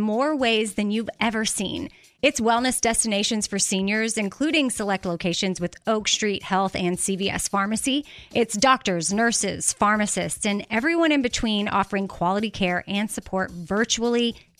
more ways than you've ever seen. It's wellness destinations for seniors, including select locations with Oak Street Health and CVS Pharmacy. It's doctors, nurses, pharmacists, and everyone in between offering quality care and support virtually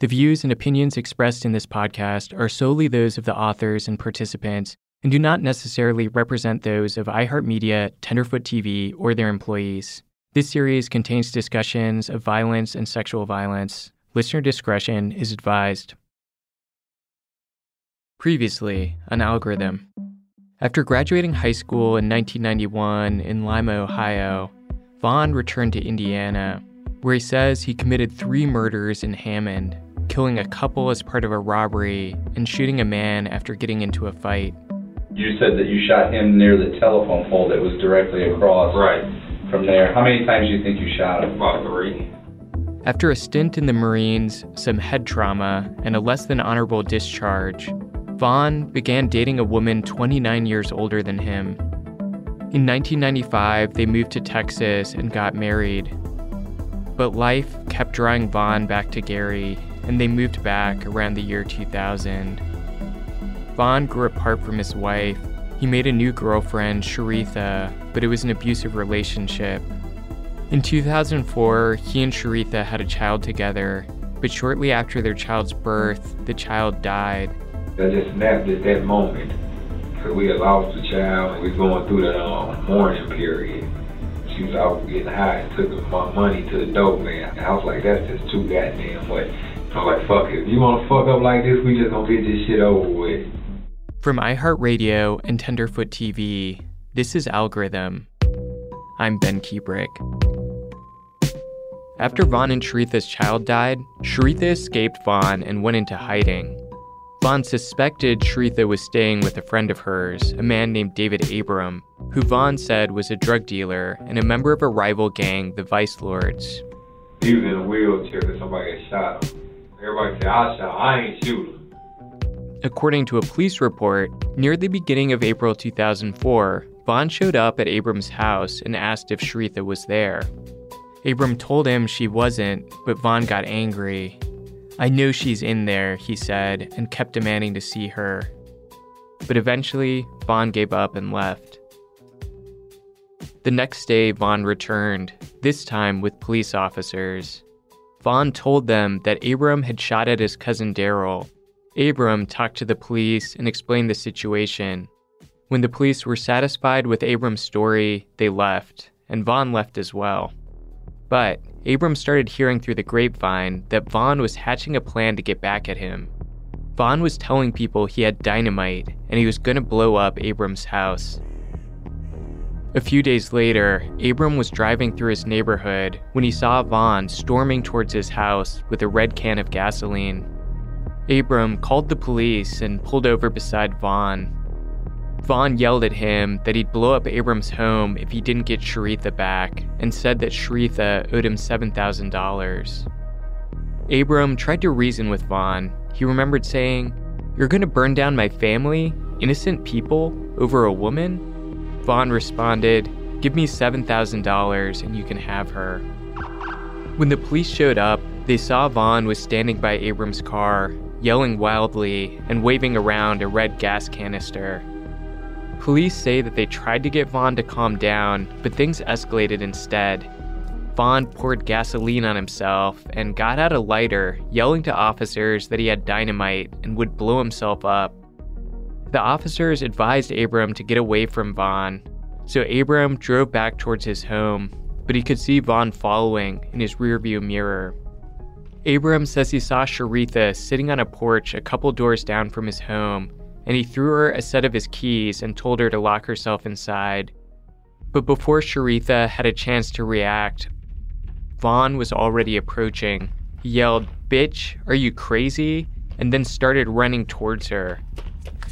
The views and opinions expressed in this podcast are solely those of the authors and participants and do not necessarily represent those of iHeartMedia, Tenderfoot TV, or their employees. This series contains discussions of violence and sexual violence. Listener discretion is advised. Previously, an algorithm. After graduating high school in 1991 in Lima, Ohio, Vaughn returned to Indiana, where he says he committed three murders in Hammond, killing a couple as part of a robbery and shooting a man after getting into a fight. You said that you shot him near the telephone pole that was directly across. Right. From there. How many times do you think you shot him? About three. After a stint in the Marines, some head trauma, and a less than honorable discharge, Vaughn began dating a woman 29 years older than him. In 1995, they moved to Texas and got married. But life kept drawing Vaughn back to Gary, and they moved back around the year 2000. Vaughn grew apart from his wife. He made a new girlfriend, Sharitha, but it was an abusive relationship. In 2004, he and Sharitha had a child together, but shortly after their child's birth, the child died. I just snapped at that moment. Cause we had lost the child and we were going through the um, mourning period. She was out getting high and took my money to the dope man. I was like, that's just too goddamn much. I was like, fuck it. If you wanna fuck up like this, we just gonna get this shit over with. From iHeartRadio and Tenderfoot TV, this is Algorithm. I'm Ben Kuebrich. After Vaughn and Sharitha's child died, Sharitha escaped Vaughn and went into hiding. Vaughn suspected Sharitha was staying with a friend of hers, a man named David Abram, who Vaughn said was a drug dealer and a member of a rival gang, the Vice Lords. He was in a wheelchair because somebody had shot him. Everybody said, I I ain't. According to a police report, near the beginning of April 2004, Vaughn showed up at Abram's house and asked if Sharitha was there. Abram told him she wasn't, but Vaughn got angry. I know she's in there, he said, and kept demanding to see her. But eventually, Vaughn gave up and left. The next day, Vaughn returned, this time with police officers. Vaughn told them that Abram had shot at his cousin Daryl. Abram talked to the police and explained the situation. When the police were satisfied with Abram's story, they left, and Vaughn left as well. But Abram started hearing through the grapevine that Vaughn was hatching a plan to get back at him. Vaughn was telling people he had dynamite and he was going to blow up Abram's house. A few days later, Abram was driving through his neighborhood when he saw Vaughn storming towards his house with a red can of gasoline. Abram called the police and pulled over beside Vaughn. Vaughn yelled at him that he'd blow up Abram's home if he didn't get Sharitha back and said that Sharitha owed him $7,000. Abram tried to reason with Vaughn. He remembered saying, You're going to burn down my family, innocent people, over a woman? Vaughn responded, Give me $7,000 and you can have her. When the police showed up, they saw Vaughn was standing by Abram's car, yelling wildly and waving around a red gas canister. Police say that they tried to get Vaughn to calm down, but things escalated instead. Vaughn poured gasoline on himself and got out a lighter, yelling to officers that he had dynamite and would blow himself up. The officers advised Abram to get away from Vaughn, so Abram drove back towards his home, but he could see Vaughn following in his rearview mirror. Abram says he saw Sharitha sitting on a porch a couple doors down from his home and he threw her a set of his keys and told her to lock herself inside. But before Sharitha had a chance to react, Vaughn was already approaching. He yelled, Bitch, are you crazy? and then started running towards her.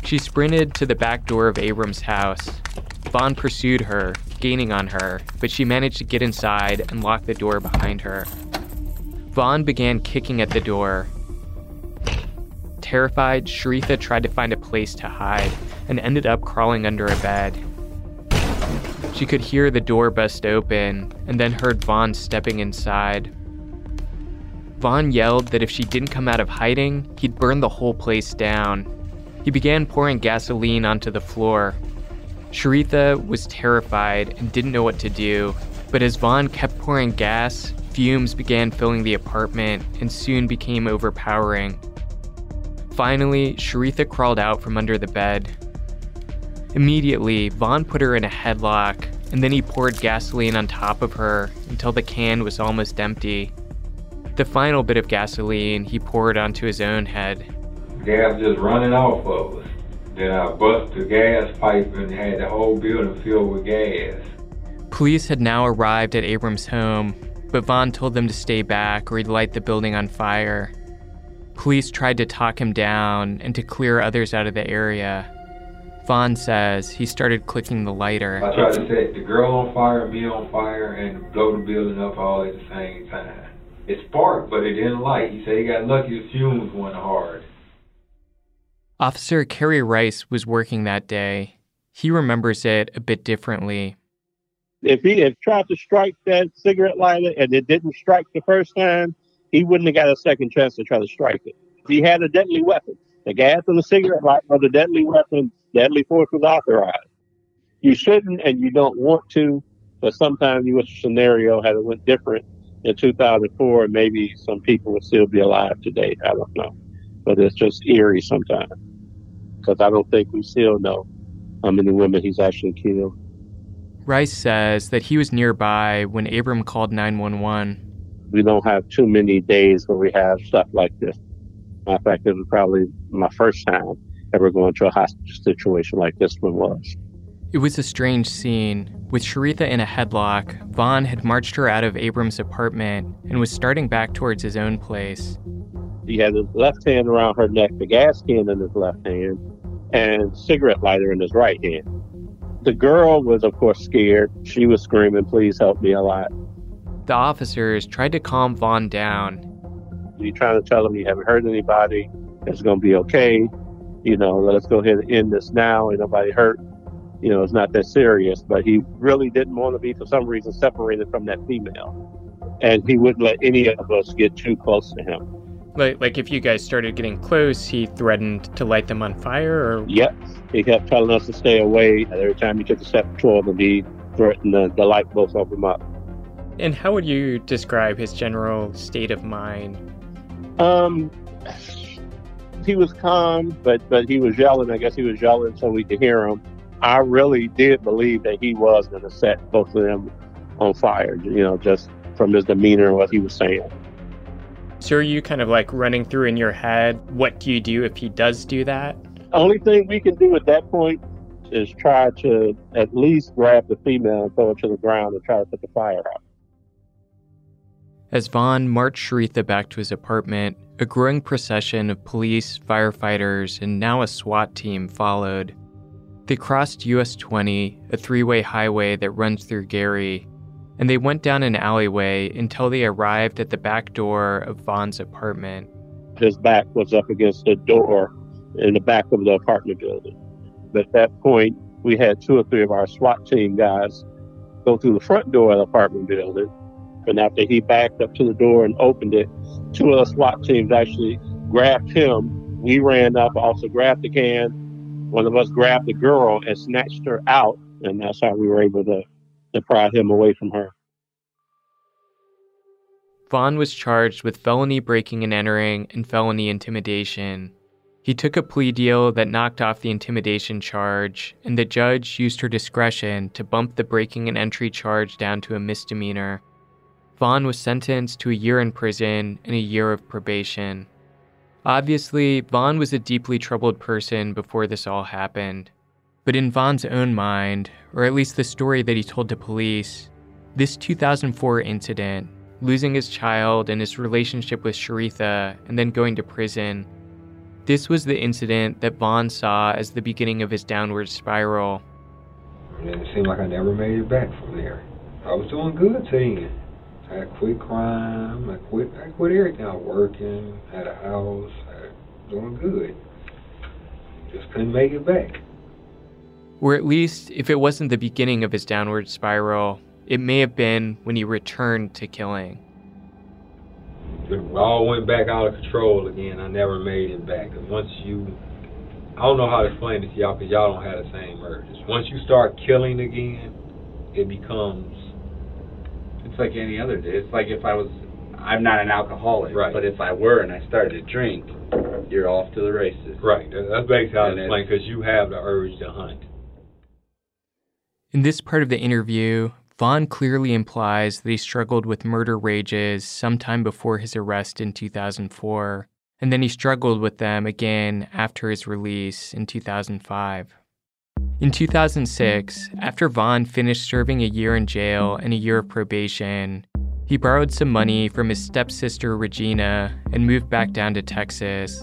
She sprinted to the back door of Abram's house. Vaughn pursued her, gaining on her, but she managed to get inside and lock the door behind her. Vaughn began kicking at the door, Terrified, Sharitha tried to find a place to hide and ended up crawling under a bed. She could hear the door bust open and then heard Vaughn stepping inside. Vaughn yelled that if she didn't come out of hiding, he'd burn the whole place down. He began pouring gasoline onto the floor. Sharitha was terrified and didn't know what to do, but as Vaughn kept pouring gas, fumes began filling the apartment and soon became overpowering. Finally, Sharitha crawled out from under the bed. Immediately, Vaughn put her in a headlock, and then he poured gasoline on top of her until the can was almost empty. The final bit of gasoline he poured onto his own head. Gas just running off of us. Then I bust the gas pipe and had the whole building filled with gas. Police had now arrived at Abram's home, but Vaughn told them to stay back or he'd light the building on fire. Police tried to talk him down and to clear others out of the area. Vaughn says he started clicking the lighter. I tried to set the girl on fire, me on fire, and blow the building up all at the same time. It sparked, but it didn't light. He said he got lucky the fumes went hard. Officer Kerry Rice was working that day. He remembers it a bit differently. If he had tried to strike that cigarette lighter and it didn't strike the first time, he wouldn't have got a second chance to try to strike it. He had a deadly weapon. The gas and the cigarette lighter was a deadly weapon. Deadly force was authorized. You shouldn't and you don't want to, but sometimes you wish a scenario had it went different in 2004, maybe some people would still be alive today. I don't know, but it's just eerie sometimes because I don't think we still know how many women he's actually killed. Rice says that he was nearby when Abram called 911 we don't have too many days where we have stuff like this. Matter of fact, it was probably my first time ever going to a hostage situation like this one was. It was a strange scene. With Sharitha in a headlock, Vaughn had marched her out of Abram's apartment and was starting back towards his own place. He had his left hand around her neck, the gas can in his left hand, and cigarette lighter in his right hand. The girl was, of course, scared. She was screaming, Please help me a lot. The officers tried to calm Vaughn down. You're trying to tell him you haven't hurt anybody. It's going to be okay. You know, let's go ahead and end this now. Ain't nobody hurt. You know, it's not that serious. But he really didn't want to be, for some reason, separated from that female. And he wouldn't let any of us get too close to him. Like, like if you guys started getting close, he threatened to light them on fire, or yep, he kept telling us to stay away. Every time he took a step toward them, he threatened to, to light both of them up. And how would you describe his general state of mind? Um, he was calm, but but he was yelling. I guess he was yelling so we could hear him. I really did believe that he was going to set both of them on fire. You know, just from his demeanor and what he was saying. So are you kind of like running through in your head? What do you do if he does do that? Only thing we can do at that point is try to at least grab the female and throw her to the ground and try to put the fire out. As Vaughn marched Sharitha back to his apartment, a growing procession of police, firefighters, and now a SWAT team followed. They crossed US 20, a three way highway that runs through Gary, and they went down an alleyway until they arrived at the back door of Vaughn's apartment. His back was up against the door in the back of the apartment building. But at that point, we had two or three of our SWAT team guys go through the front door of the apartment building. And after he backed up to the door and opened it, two of the SWAT teams actually grabbed him. We ran up, also grabbed the can. One of us grabbed the girl and snatched her out. And that's how we were able to, to pry him away from her. Vaughn was charged with felony breaking and entering and felony intimidation. He took a plea deal that knocked off the intimidation charge, and the judge used her discretion to bump the breaking and entry charge down to a misdemeanor. Vaughn was sentenced to a year in prison and a year of probation. Obviously, Vaughn was a deeply troubled person before this all happened. But in Vaughn's own mind, or at least the story that he told to police, this 2004 incident, losing his child and his relationship with Sharitha, and then going to prison, this was the incident that Vaughn saw as the beginning of his downward spiral. And it seemed like I never made it back from there. I was doing good then. I quit crime. I quit. I quit everything. I was working. Had a house. I was doing good. Just couldn't make it back. Or at least, if it wasn't the beginning of his downward spiral, it may have been when he returned to killing it all went back out of control again. I never made it back. And once you, I don't know how to explain it to y'all because y'all don't have the same urges. Once you start killing again, it becomes. It's like any other day. It's like if I was, I'm not an alcoholic, right. but if I were and I started to drink, you're off to the races. Right. That's basically how I explain because you have the urge to hunt. In this part of the interview, Vaughn clearly implies that he struggled with murder rages sometime before his arrest in 2004, and then he struggled with them again after his release in 2005. In 2006, after Vaughn finished serving a year in jail and a year of probation, he borrowed some money from his stepsister Regina and moved back down to Texas.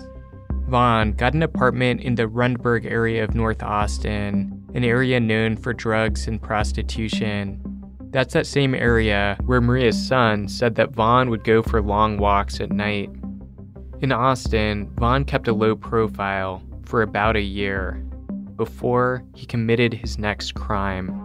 Vaughn got an apartment in the Rundberg area of North Austin, an area known for drugs and prostitution. That's that same area where Maria's son said that Vaughn would go for long walks at night. In Austin, Vaughn kept a low profile for about a year before he committed his next crime.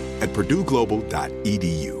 at purdueglobal.edu.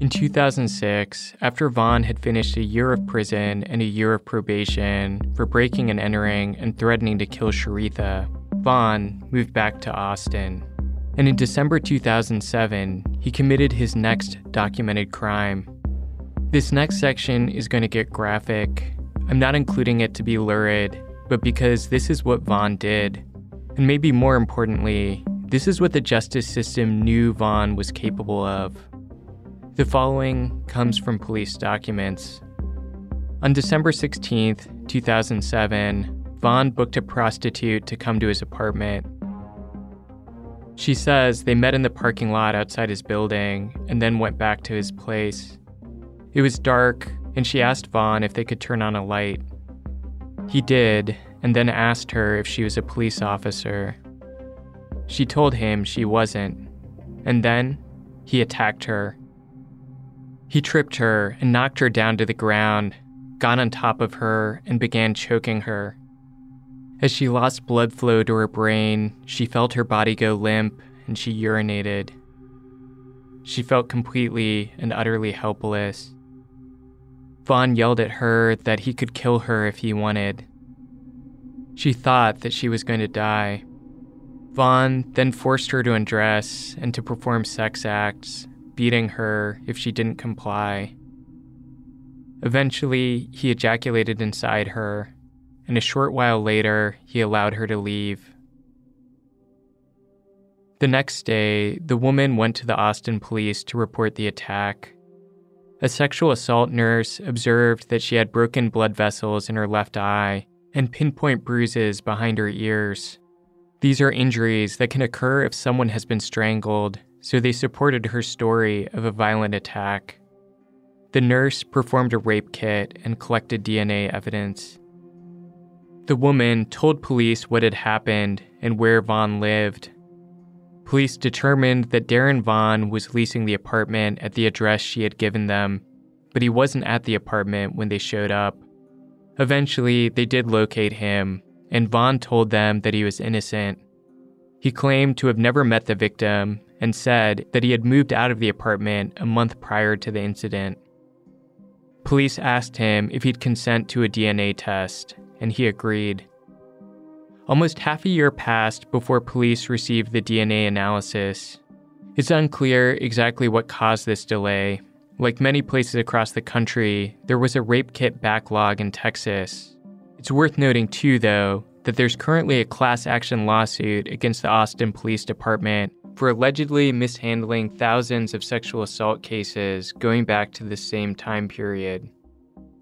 In 2006, after Vaughn had finished a year of prison and a year of probation for breaking and entering and threatening to kill Sharitha, Vaughn moved back to Austin. And in December 2007, he committed his next documented crime. This next section is going to get graphic. I'm not including it to be lurid, but because this is what Vaughn did. And maybe more importantly, this is what the justice system knew Vaughn was capable of. The following comes from police documents. On December 16, 2007, Vaughn booked a prostitute to come to his apartment. She says they met in the parking lot outside his building and then went back to his place. It was dark, and she asked Vaughn if they could turn on a light. He did, and then asked her if she was a police officer. She told him she wasn't, and then he attacked her. He tripped her and knocked her down to the ground, got on top of her, and began choking her. As she lost blood flow to her brain, she felt her body go limp and she urinated. She felt completely and utterly helpless. Vaughn yelled at her that he could kill her if he wanted. She thought that she was going to die. Vaughn then forced her to undress and to perform sex acts beating her if she didn't comply. Eventually, he ejaculated inside her, and a short while later, he allowed her to leave. The next day, the woman went to the Austin police to report the attack. A sexual assault nurse observed that she had broken blood vessels in her left eye and pinpoint bruises behind her ears. These are injuries that can occur if someone has been strangled so they supported her story of a violent attack. The nurse performed a rape kit and collected DNA evidence. The woman told police what had happened and where Vaughn lived. Police determined that Darren Vaughn was leasing the apartment at the address she had given them, but he wasn't at the apartment when they showed up. Eventually, they did locate him, and Vaughn told them that he was innocent. He claimed to have never met the victim and said that he had moved out of the apartment a month prior to the incident. Police asked him if he'd consent to a DNA test, and he agreed. Almost half a year passed before police received the DNA analysis. It's unclear exactly what caused this delay. Like many places across the country, there was a rape kit backlog in Texas. It's worth noting, too, though, that there's currently a class action lawsuit against the Austin Police Department for allegedly mishandling thousands of sexual assault cases going back to the same time period.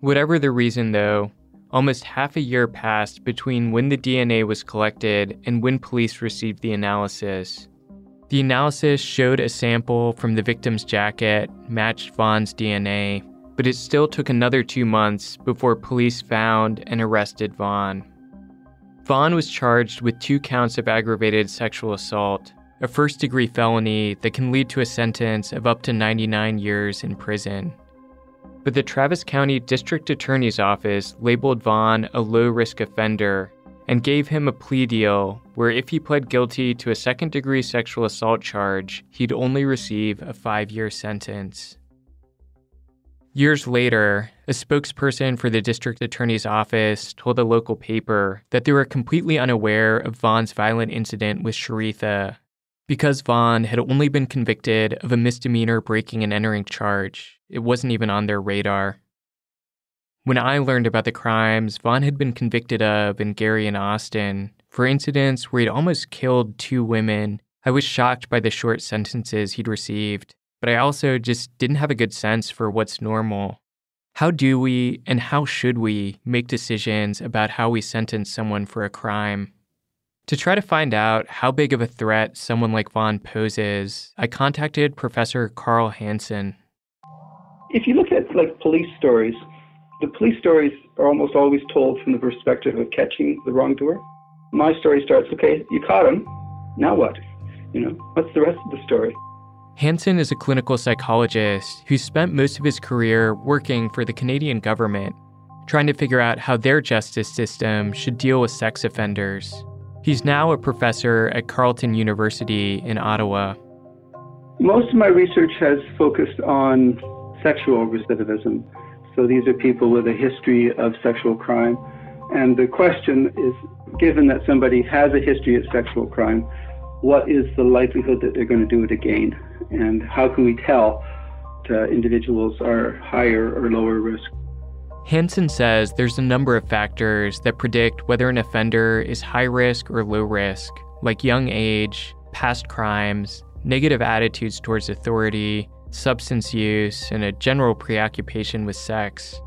Whatever the reason, though, almost half a year passed between when the DNA was collected and when police received the analysis. The analysis showed a sample from the victim's jacket matched Vaughn's DNA, but it still took another two months before police found and arrested Vaughn. Vaughn was charged with two counts of aggravated sexual assault a first degree felony that can lead to a sentence of up to 99 years in prison. But the Travis County District Attorney's Office labeled Vaughn a low risk offender and gave him a plea deal where if he pled guilty to a second degree sexual assault charge, he'd only receive a five year sentence. Years later, a spokesperson for the district attorney's office told a local paper that they were completely unaware of Vaughn's violent incident with Sharitha because Vaughn had only been convicted of a misdemeanor breaking and entering charge, it wasn't even on their radar. When I learned about the crimes Vaughn had been convicted of in Gary and Austin for incidents where he'd almost killed two women, I was shocked by the short sentences he'd received, but I also just didn't have a good sense for what's normal. How do we and how should we make decisions about how we sentence someone for a crime? To try to find out how big of a threat someone like Vaughn poses, I contacted Professor Karl Hanson. If you look at like police stories, the police stories are almost always told from the perspective of catching the wrongdoer. My story starts, okay, you caught him, now what? You know, what's the rest of the story? Hanson is a clinical psychologist who spent most of his career working for the Canadian government, trying to figure out how their justice system should deal with sex offenders. He's now a professor at Carleton University in Ottawa. Most of my research has focused on sexual recidivism. So these are people with a history of sexual crime. And the question is given that somebody has a history of sexual crime, what is the likelihood that they're going to do it again? And how can we tell that individuals are higher or lower risk? Hanson says there's a number of factors that predict whether an offender is high risk or low risk, like young age, past crimes, negative attitudes towards authority, substance use, and a general preoccupation with sex.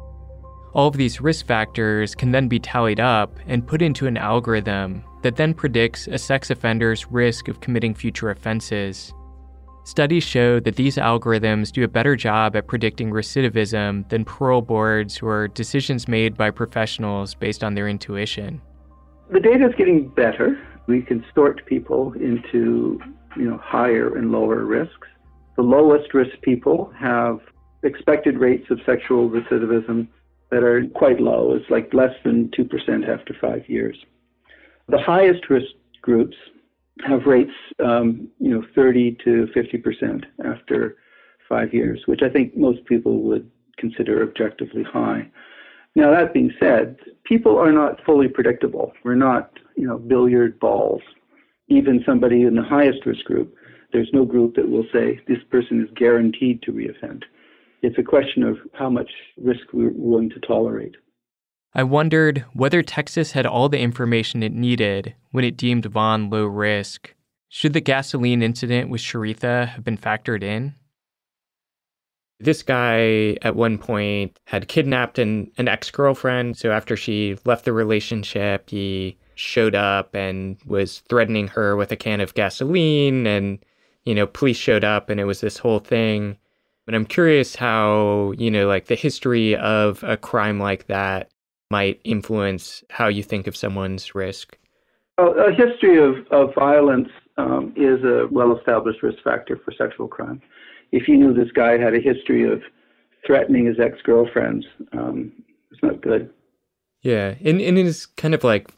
All of these risk factors can then be tallied up and put into an algorithm that then predicts a sex offender's risk of committing future offenses. Studies show that these algorithms do a better job at predicting recidivism than parole boards or decisions made by professionals based on their intuition. The data is getting better. We can sort people into you know, higher and lower risks. The lowest risk people have expected rates of sexual recidivism that are quite low. It's like less than 2% after five years. The highest risk groups have rates, um, you know, 30 to 50% after five years, which I think most people would consider objectively high. Now, that being said, people are not fully predictable. We're not, you know, billiard balls even somebody in the highest risk group, there's no group that will say this person is guaranteed to reoffend. It's a question of how much risk we're willing to tolerate. I wondered whether Texas had all the information it needed when it deemed Vaughn low risk. Should the gasoline incident with Sharitha have been factored in? This guy at one point had kidnapped an, an ex girlfriend. So after she left the relationship, he showed up and was threatening her with a can of gasoline and you know police showed up and it was this whole thing but i'm curious how you know like the history of a crime like that might influence how you think of someone's risk well, a history of, of violence um, is a well-established risk factor for sexual crime if you knew this guy had a history of threatening his ex-girlfriends um, it's not good yeah and, and is kind of like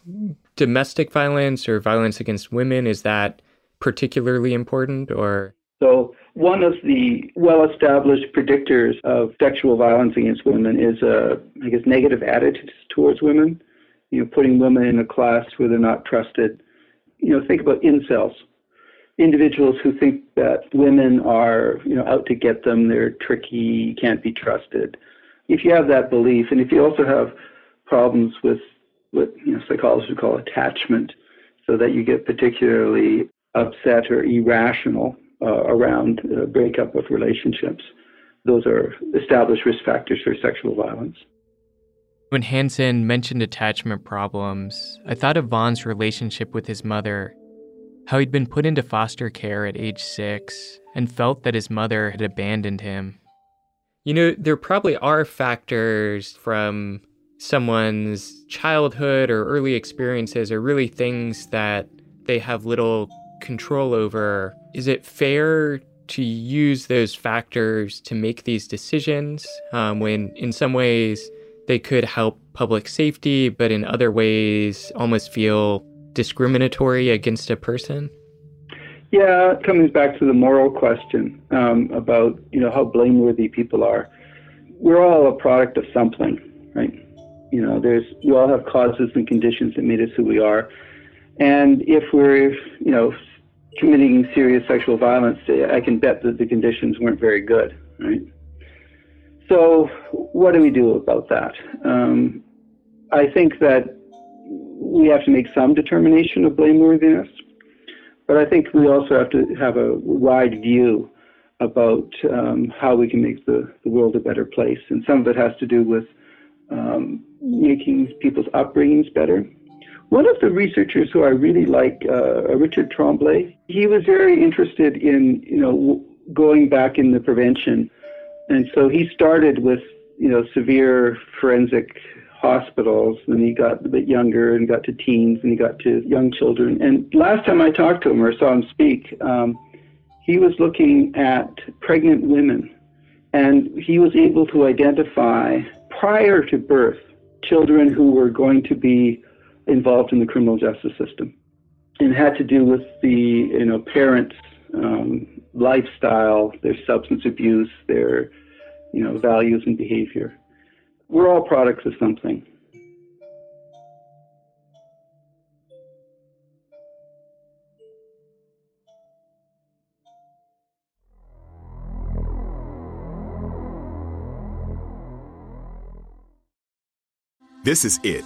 domestic violence or violence against women? Is that particularly important or? So, one of the well established predictors of sexual violence against women is, uh, I guess, negative attitudes towards women. You know, putting women in a class where they're not trusted. You know, think about incels, individuals who think that women are, you know, out to get them, they're tricky, can't be trusted. If you have that belief, and if you also have problems with what you know, psychologists would call attachment, so that you get particularly upset or irrational around uh, breakup of relationships. Those are established risk factors for sexual violence. When Hanson mentioned attachment problems, I thought of Vaughn's relationship with his mother, how he'd been put into foster care at age six and felt that his mother had abandoned him. You know, there probably are factors from someone's childhood or early experiences are really things that they have little control over, is it fair to use those factors to make these decisions um, when, in some ways, they could help public safety, but in other ways, almost feel discriminatory against a person? Yeah, comes back to the moral question um, about you know how blameworthy people are. We're all a product of something, right? You know, there's we all have causes and conditions that made us who we are, and if we're you know committing serious sexual violence, I can bet that the conditions weren't very good, right? So, what do we do about that? Um, I think that we have to make some determination of blameworthiness, but I think we also have to have a wide view about um, how we can make the, the world a better place. And some of it has to do with um, making people's upbringings better. One of the researchers who I really like, uh, Richard Tremblay, he was very interested in, you know, going back in the prevention. And so he started with, you know, severe forensic hospitals, and he got a bit younger and got to teens and he got to young children. And last time I talked to him or saw him speak, um, he was looking at pregnant women, and he was able to identify prior to birth children who were going to be involved in the criminal justice system. And had to do with the you know parents' um, lifestyle, their substance abuse, their you know values and behavior. We're all products of something. This is it.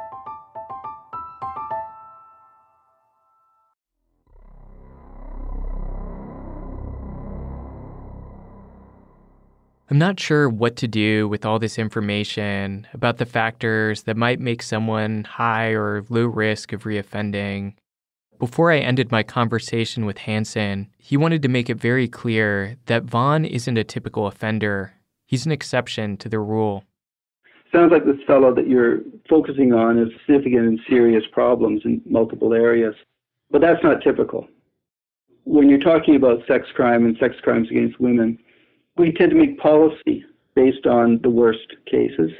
I'm not sure what to do with all this information about the factors that might make someone high or low risk of reoffending. Before I ended my conversation with Hanson, he wanted to make it very clear that Vaughn isn't a typical offender. He's an exception to the rule. Sounds like this fellow that you're focusing on has significant and serious problems in multiple areas, but that's not typical. When you're talking about sex crime and sex crimes against women, we tend to make policy based on the worst cases.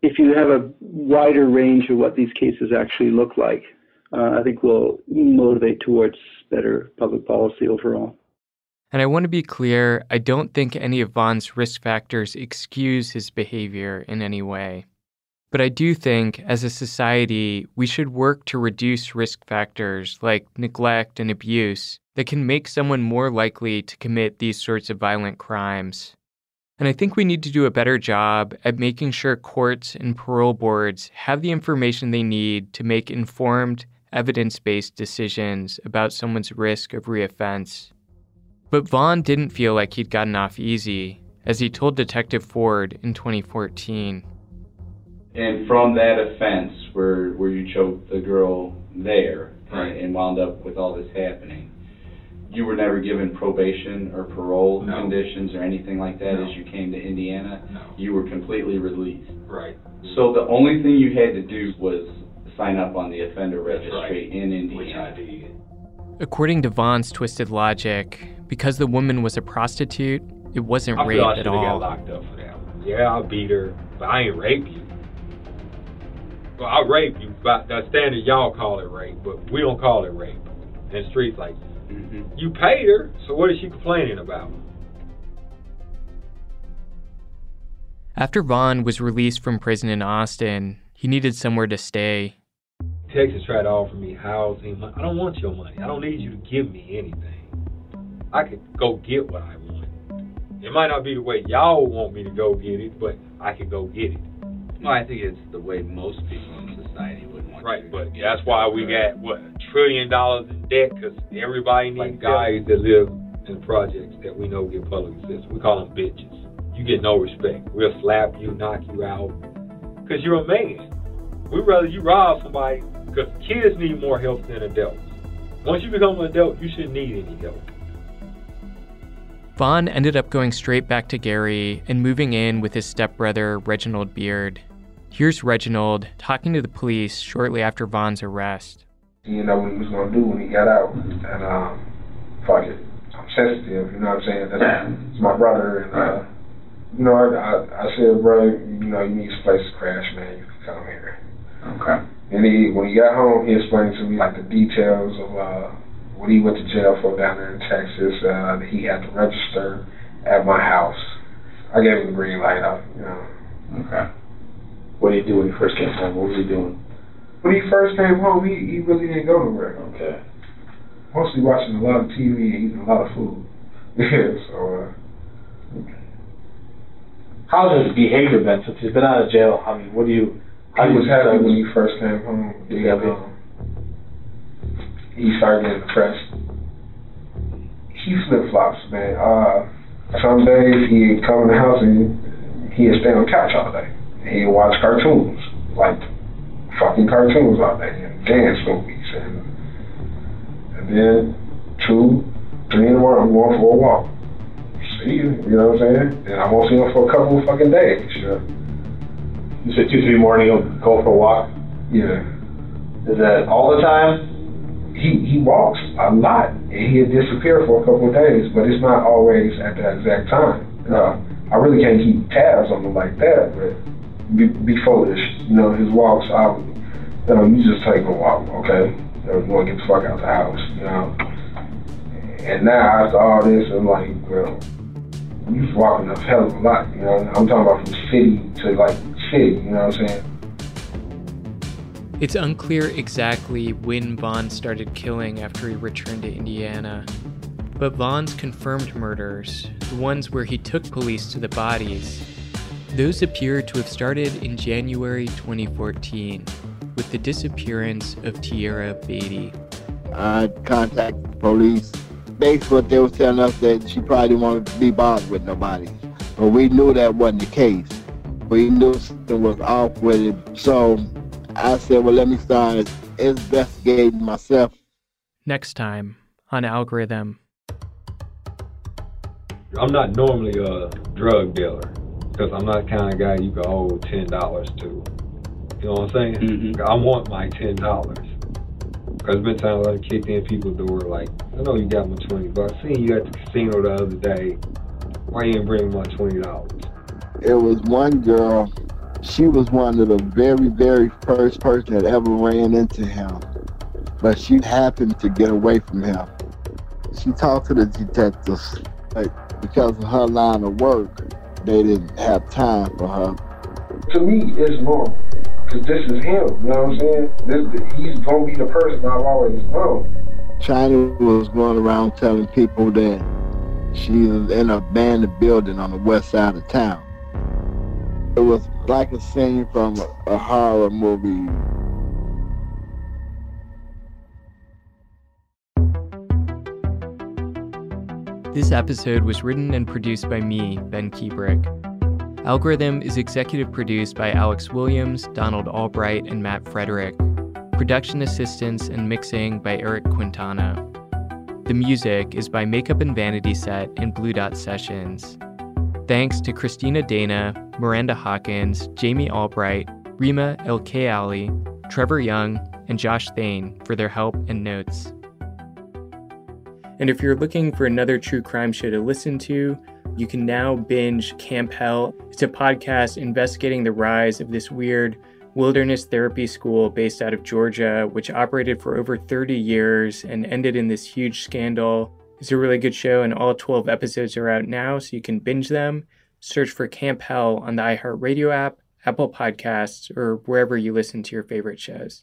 If you have a wider range of what these cases actually look like, uh, I think we'll motivate towards better public policy overall. And I want to be clear I don't think any of Vaughn's risk factors excuse his behavior in any way. But I do think, as a society, we should work to reduce risk factors like neglect and abuse that can make someone more likely to commit these sorts of violent crimes. And I think we need to do a better job at making sure courts and parole boards have the information they need to make informed, evidence based decisions about someone's risk of reoffense. But Vaughn didn't feel like he'd gotten off easy, as he told Detective Ford in 2014. And from that offense, where where you choked the girl there Right. and, and wound up with all this happening, you were never given probation or parole No. conditions or anything like that No. as you came to Indiana. No. You were completely released. Right. So the only thing you had to do was sign up on the offender registry right. in Which I Indiana. did. According to Vaughn's twisted logic, because the woman was a prostitute, it wasn't I rape feel I at should have got locked up for that one. Yeah, I beat her, but I ain't rape you. Well, I rape you, but the standard y'all call it rape, but we don't call it rape. In the streets like hmm you paid her, so what is she complaining about? After Vaughn was released from prison in Austin, he needed somewhere to stay. Texas tried to offer me housing. I don't want your money. I don't need you to give me anything. I could go get what I want. It might not be the way y'all want me to go get it, but I could go get it. Well, I think it's the way most people in society would want Right, to but get that's why we got what a trillion dollars in debt because everybody needs Like guys that live in projects that we know get public assistance. We call them bitches. you get no respect. We'll slap you, knock you out, because you're a man. We'd rather you rob somebody, because kids need more help than adults. Once you become an adult, you shouldn't need any help. Vaughn ended up going straight back to Gary and moving in with his stepbrother, Reginald Beard. Here's Reginald talking to the police shortly after Vaughn's arrest. He didn't know what he was to do when he got out. And, um, fuck it. I'm sensitive, you know what I'm saying? That's, that's my brother. And, uh, you know, I, I, I said, brother, you know, you need a place to crash, man. You can come here. Okay. And he, when he got home, he explained to me, like, the details of, uh, when he went to jail for down there in Texas, uh, he had to register at my house. I gave him the green light out, you know. Okay. What did he do when he first came home? What was he doing? When he first came home, he, he really didn't go nowhere. Okay. Mostly watching a lot of TV and eating a lot of food. yeah, so, uh, How's his behavior been since he's been out of jail? I mean, what do you? How he was happy when he first came home. He happy? um, he started getting depressed. He flip flops, man. Uh, some days he'd come in the house and he'd stay on the couch all day. He'd watch cartoons, like fucking cartoons all day, and dance movies, and and then two, three in the morning, I'm going for a walk. See you, you know what I'm saying? And I won't see him for a couple of fucking days. Sure. You said two, three morning. He'll go for a walk. Yeah. Is that all the time? he he walks a lot and he'll disappear for a couple of days, but it's not always at that exact time. Uh, I really can't keep tabs on him like that, but be, be foolish. You know, his walks, I, you know, you just take a walk, okay? You know, you want to get the fuck out of the house, you know? And now after all this, I'm like, well, you're walking a hell of a lot, you know? I'm talking about from city to like city, you know what I'm saying? It's unclear exactly when Vann started killing after he returned to Indiana. But Vann's confirmed murders, the ones where he took police to the bodies, those appear to have started in January 2014 with the disappearance of Teaira Batey. I contacted the police. Basically, what they were telling us that she probably didn't want to be bothered with nobody. But we knew that wasn't the case. We knew something was off with it. So I said, well, let me start investigating myself. Next time on Algorithm. I'm not normally a drug dealer because I'm not the kind of guy you can owe ten dollars to. You know what I'm saying? Mm-hmm. I want my ten dollars. Cause there's been times I kicked in people's door like, I know you got my twenty bucks. Seen you at the casino the other day. Why you ain't bring my twenty dollars? It was one girl. She was one of the very, very first person that ever ran into him. But she happened to get away from him. She talked to the detectives, but because of her line of work, they didn't have time for her. To me, it's normal. Cause this is him, you know what I'm saying? This, he's gonna be the person I've always known. China was going around telling people that she was in a abandoned building on the west side of town. It was like a scene from a, a horror movie. This episode was written and produced by me, Ben Kuebrich. Algorithm is executive produced by Alex Williams, Donald Albright, and Matt Frederick. Production assistance and mixing by Eric Quintana. The music is by Makeup and Vanity Set and Blue Dot Sessions. Thanks to Christina Dana, Miranda Hawkins, Jamie Albright, Rima El Ali, Trevor Young, and Josh Thane for their help and notes. And if you're looking for another true crime show to listen to, you can now binge Camp Hell. It's a podcast investigating the rise of this weird wilderness therapy school based out of Georgia, which operated for over 30 years and ended in this huge scandal. It's a really good show, and all 12 episodes are out now, so you can binge them. Search for Camp Hell on the iHeartRadio app, Apple Podcasts, or wherever you listen to your favorite shows.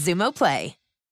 Xumo Play.